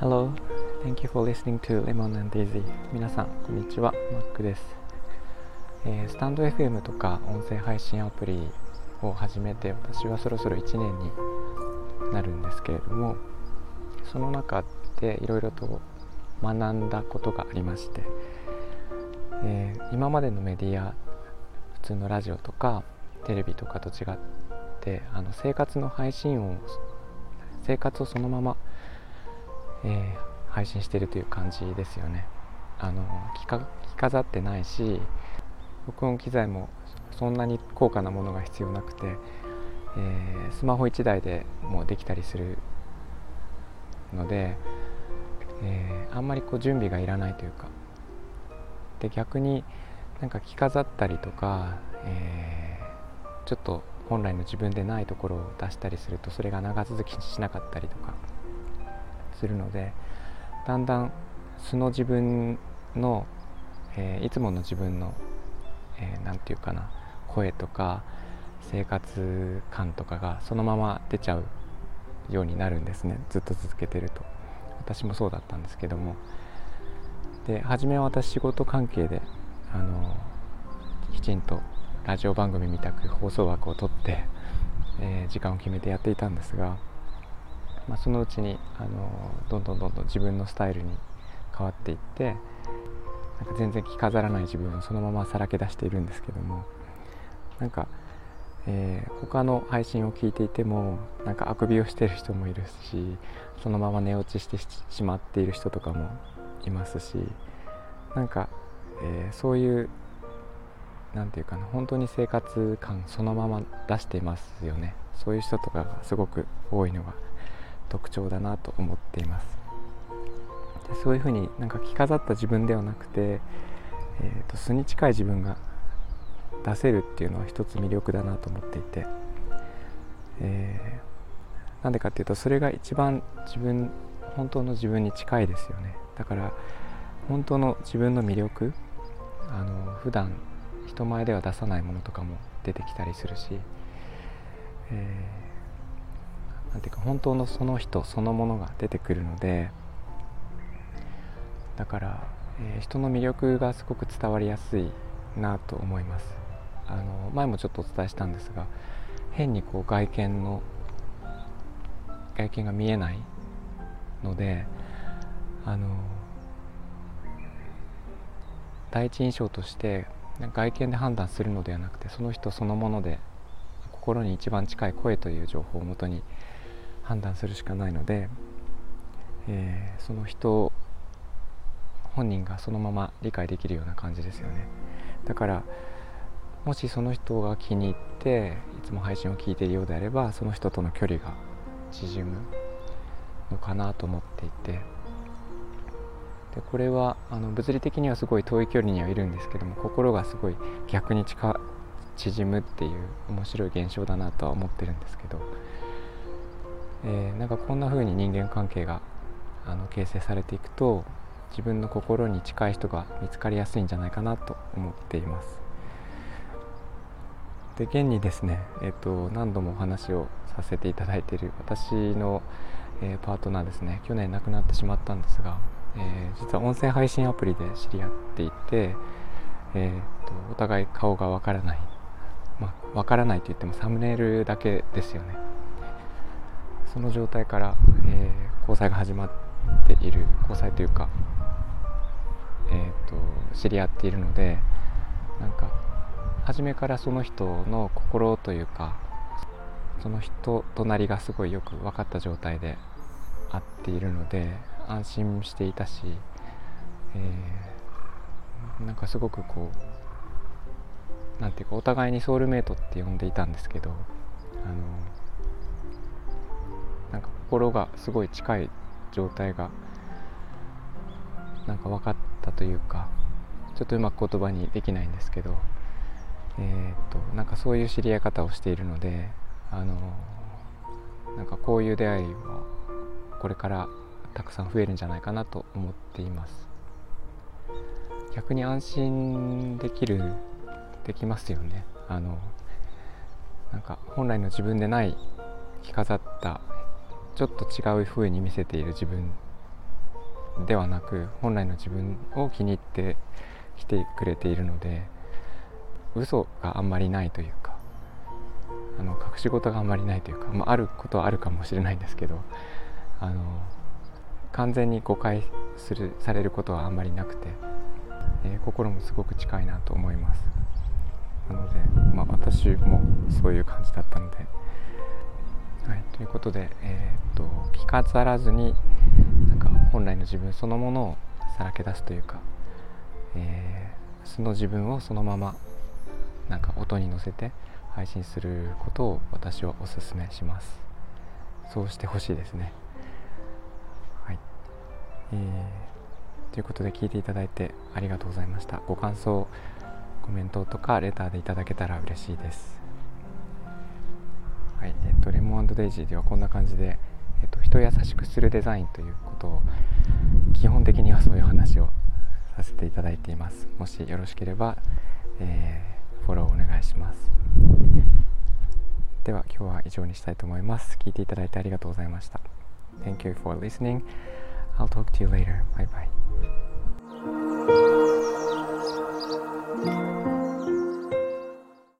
Hello, thank you for listening to Lemon and Daisy. 皆さん、こんにちは、マックです、えー、スタンド FM とか音声配信アプリを始めて私はそろそろ1年になるんですけれどもその中でいろいろと学んだことがありまして、えー、今までのメディア普通のラジオとかテレビとかと違ってあの生活の配信を生活をそのまま、えー、配信してるという感じですよね。あの着か着飾ってないし録音機材もそんなに高価なものが必要なくて、えー、スマホ1台でもうできたりするので、えー、あんまりこう準備がいらないというか。で逆になんか着飾ったりとか、えー、ちょっと本来の自分でないところを出したりするとそれが長続きしなかったりとかするのでだんだん素の自分の、えー、いつもの自分の何、えー、て言うかな声とか生活感とかがそのまま出ちゃうようになるんですね。ずっと続けてると。私もそうだったんですけども。で初めは私仕事関係であのきちんとラジオ番組みたく放送枠を取って、えー、時間を決めてやっていたんですが、まあ、そのうちにあのどんどんどんどん自分のスタイルに変わっていってなんか全然着飾らない自分をそのままさらけ出しているんですけどもなんかえー、他の配信を聞いていてもなんかあくびをしてる人もいるしそのまま寝落ちしてしまっている人とかもいますしなんか、えー、そういう何て言うかな本当に生活感そのまま出していますよね。そういう人とかがすごく多いのが特徴だなと思っています。でそういうふうになんか着飾った自分ではなくて、えーと素に近い自分が出せるっていうのは一つ魅力だなと思っていて、えー、なんでかっていうとそれが一番自分本当の自分に近いですよね。だから本当の自分の魅力あの普段人前では出さないものとかも出てきたりするし、えー、なんていうか本当のその人そのものが出てくるのでだから、えー、人の魅力がすごく伝わりやすいなと思います。あの前もちょっとお伝えしたんですが変にこう外見の外見が見えないのであの第一印象として外見で判断するのではなくてその人そのもので心に一番近い声という情報をもとに判断するしかないので、えー、その人本人がそのまま理解できるような感じですよね。だからもしその人が気に入っていつも配信を聞いているようであればその人との距離が縮むのかなと思っていてでこれはあの物理的にはすごい遠い距離にはいるんですけども心がすごい逆に近縮むっていう面白い現象だなとは思ってるんですけど、えー、なんかこんな風に人間関係があの形成されていくと自分の心に近い人が見つかりやすいんじゃないかなと思っています。で現にですね、えーと、何度もお話をさせていただいている私の、えー、パートナーですね去年亡くなってしまったんですが、えー、実は音声配信アプリで知り合っていて、えーと、お互い顔がわからない、まあ、わからないと言ってもサムネイルだけですよね。その状態から、え交際が始まっている。交際というか、えーと知り合っているのでなんか初めからその人の心というかその人となりがすごいよく分かった状態で会っているので安心していたし、えー、なんかすごくこうなんていうかお互いにソウルメイトって呼んでいたんですけどあのなんか心がすごい近い状態がなんか分かったというかちょっとうまく言葉にできないんですけどえー、となんかそういう知り合い方をしているのであのなんかこういう出会いはこれからたくさん増えるんじゃないかなと思っています。逆に安心できるできますよね。あのなんか本来の自分でない着飾ったちょっと違う風に見せている自分ではなく本来の自分を気に入ってきてくれているので嘘があんまりないというかあの隠し事があんまりないというか、まあ、あることはあるかもしれないんですけどあの完全に誤解するされることはあんまりなくて、えー、心もすごく近いなと思います。なので、まあ、私もそういう感じだったので、はい、ということで、えー、っと着飾らずになんか本来の自分そのものをさらけ出すというか、えー、素の自分をそのままなんか音に乗せて配信することを私はおすすめします。そうしてほしいですね、えー、ということで聞いていただいてありがとうございました。ご感想コメントとかレターでいただけたら嬉しいです。はいえっとレモンデイジーではこんな感じで、えっと、人を優しくするデザインということを基本的にはそういう話をさせていただいています。もしよろしければ、えーフォローお願いします。では今日は以上にしたいと思います。聞いていただいてありがとうございました。Thank you for listening. I'll talk to you later. Bye bye